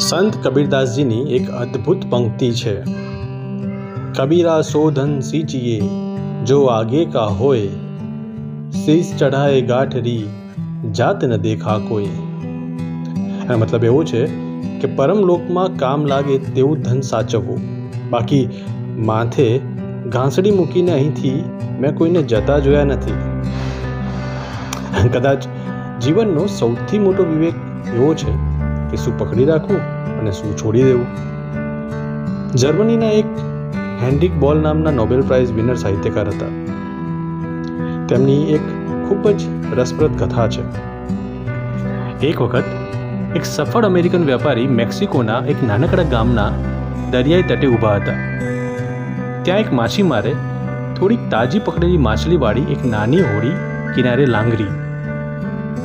સંત કબીરદાસજીની એક અદ્ભુત પંક્તિ છે. કબીરા શોધન સીંચીએ, જો આગે કા હોય, શીશ ચઢાએ ગાંઠરી, જાત ન દેખા કોઈ. એનો મતલબ એવો છે કે પરમલોકમાં કામ લાગે તેવું ધન સાચવવું. બાકી માથે ઘાસડી મૂકીને અહીંથી મેં કોઈને જતા જોયા નથી. કદાચ જીવનનો સૌથી મોટો વિવેક એવો છે કે શું પકડી રાખવું અને શું છોડી દેવું? જર્મનીના એક હેન્ડિક બોલ નામના નોબેલ પ્રાઇઝ વિનર સાહિત્યકાર હતા. તેમની એક ખૂબ જ રસપ્રદ કથા છે. એક વખત, એક સફળ અમેરિકન વેપારી મેક્સિકોના એક નાનકડા ગામના દરિયાઈ તટે ઊભા હતા. ત્યાં એક માછીમારે થોડીક તાજી પકડેલી માછલીવાળી એક નાની હોડી કિનારે લાંગરી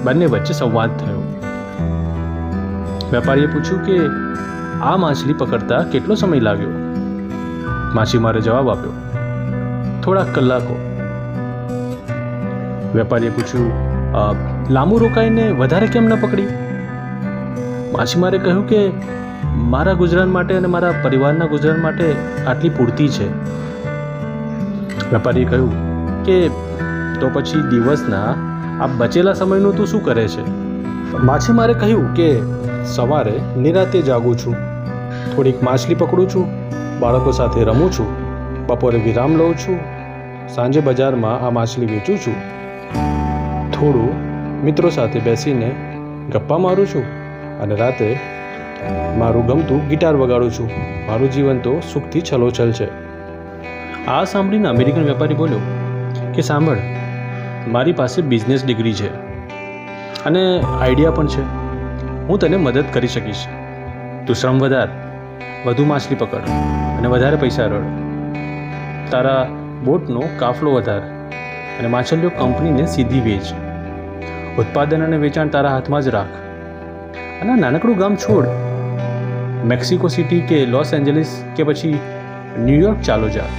બંને વચ્ચે સંવાદ થયો. વેપારીએ પૂછ્યું કે આ માછલી પકડતા કેટલો સમય લાગ્યો? માછીમારે જવાબ આપ્યો થોડાક કલાકો. વેપારીએ પૂછ્યું "અ, લાંબુ રોકાઈને વધારે કેમ ન પકડી? માછીમારે કહ્યું કે મારા ગુજરાન માટે અને મારા પરિવારના ગુજરાન માટે આટલી પૂરતી છે. વેપારીએ કહ્યું કે તો પછી દિવસના આ બચેલા સમયનું તું શું કરે છે? માછીમારે કહ્યું કે સવારે નિરાતે જાગું છું. થોડીક માછલી પકડું છું. બાળકો સાથે રમું છું. બપોરે વિરામ લઉં છું. સાંજે બજારમાં આ માછલી વેચું છું. થોડું મિત્રો સાથે બેસીને ગપ્પા મારું છું અને રાતે મારું ગમતું ગિટાર વગાડું છું. મારું જીવન તો સુખથી છલોછલ છે. આ સાંભળીને અમેરિકન વેપારી બોલ્યો કે સાંભળ, મારી પાસે બિઝનેસ ડિગ્રી છે અને આઈડિયા પણ છે. હું તને મદદ કરી શકીશ. તું શ્રમ વધાર, વધુ માછલી પકડ અને વધારે પૈસા રળ તારા બોટનો કાફલો વધાર અને માછલીઓ કંપનીને સીધી વેચ. ઉત્પાદન અને વેચાણ તારા હાથમાં જ રાખ. અને નાનકડું ગામ છોડ. મેક્સિકો સિટી કે લોસ એન્જલિસ કે પછી ન્યૂયોર્ક ચાલો જા.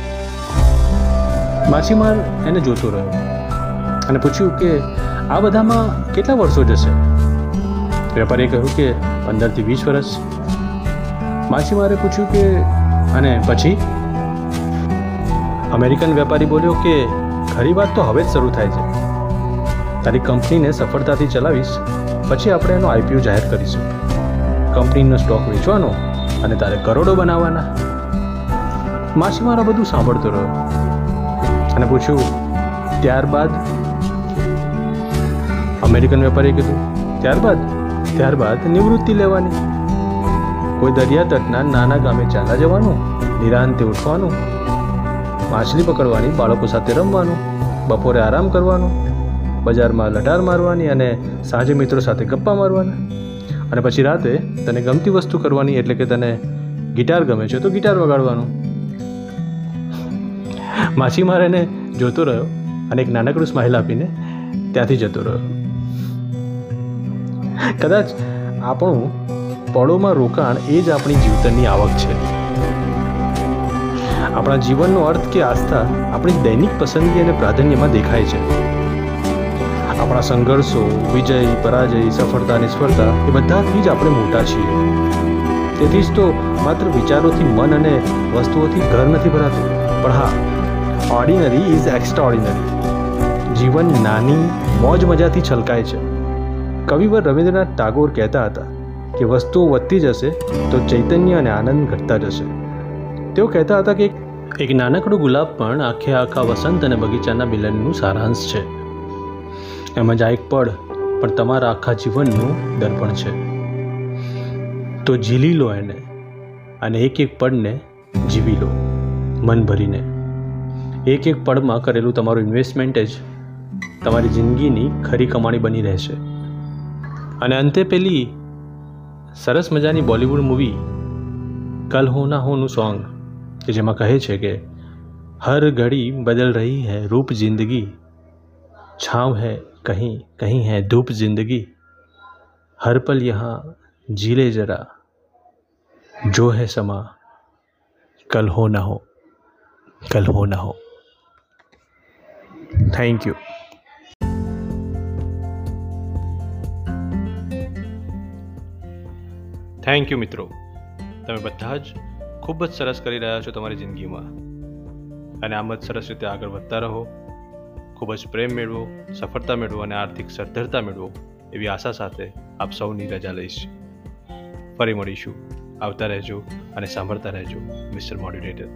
માછીમાર એને જોતો રહ્યો અને પૂછ્યું કે આ બધામાં કેટલા વર્ષો જશે? વેપારીએ કહ્યું કે પંદરથી વીસ વર્ષ માછીમારે પૂછ્યું કે, અને પછી? અમેરિકન વેપારી બોલ્યો કે, ખરી વાત તો હવે જ શરૂ થાય છે. તારી કંપનીને સફળતાથી ચલાવીશ. પછી આપણે એનો આઈપીઓ જાહેર કરીશું. કંપનીનો સ્ટોક વેચવાનો અને તારે કરોડો બનાવવાના. માછીમારો બધું સાંભળતો રહ્યો અને પૂછ્યું, ત્યારબાદ? અમેરિકન વેપારીએ કીધું, ત્યારબાદ? ત્યારબાદ નિવૃત્તિ લેવાની. કોઈ દરિયા તટના નાના ગામે ચાલા જવાનું, નિરાંતે ઉઠવાનું, માછલી પકડવાની, બાળકો સાથે રમવાનું, બપોરે આરામ કરવાનો, બજારમાં લટાર મારવાની અને સાંજે મિત્રો સાથે ગપ્પા મારવાના. અને પછી રાતે તને ગમતી વસ્તુ કરવાની એટલે કે તને ગિટાર ગમે છે તો ગિટાર વગાડવાનું. માછીમાર એને જોતો રહ્યો અને એક નાનકડું સ્માઇલ આપીને ત્યાંથી જતો રહ્યો. કદાચ આપણું પળોમાં રોકાણ એ જ આપણી જીવતરની આવક છે. આપણા જીવનનો અર્થ કે આસ્થા આપણી દૈનિક પસંદગી અને પ્રાધાન્યમાં દેખાય છે. આપણા સંઘર્ષો, વિજય, પરાજય, સફળતા, નિષ્ફળતા એ બધાથી જ આપણે મોટા છીએ. તેથી જ તો માત્ર વિચારોથી મન અને વસ્તુઓથી ઘર નથી ભરાતું. પણ હા ઓર્ડિનરી ઇઝ એક્સ્ટ્રા જીવન નાની મોજ મજાથી છલકાય છે. કવિવર રવિન્દ્રનાથ ટાગોર કહેતા હતા કે વસ્તુઓ વધતી જશે તો ચૈતન્ય અને આનંદ ઘટતા જશે. તેઓ કહેતા હતા કે એક નાનકડું ગુલાબ પણ આખે આખા વસંત અને બગીચાના મિલનનું સારાંશ છે. એમ જ આ એક પડ પણ તમારા આખા જીવનનું દર્પણ છે. તો ઝીલી લો એને અને એક એક પડને જીવી લો, મન ભરીને. એક એક પળમાં કરેલું તમારું ઇન્વેસ્ટમેન્ટ જ તમારી જિંદગીની ખરી કમાણી બની રહેશે. અને અંતે પેલી સરસ મજાની બોલિવૂડ મૂવી કલ હો ના હોનું સોંગ કે જેમાં કહે છે કે હર ઘડી બદલ રહી है रूप जिंदगी छाँव है कहीं कहीं है धूप जिंदगी हर पल यहाँ जी ले जरा जो है समा कल हो ना हो कल हो ना हो थैंक यू થેન્ક યુ મિત્રો. તમે બધા જ ખૂબ જ સરસ કરી રહ્યા છો તમારી જિંદગીમાં. અને આમ જ સરસ રીતે આગળ વધતા રહો. ખૂબ જ પ્રેમ મેળવો, સફળતા મેળવો અને આર્થિક સદ્ધરતા મેળવો એવી આશા સાથે આપ સૌની રજા લઈશ. ફરી મળીશું. આવતા રહેજો અને સાંભળતા રહેજો, મિસ્ટર મોડ્યુલેટર.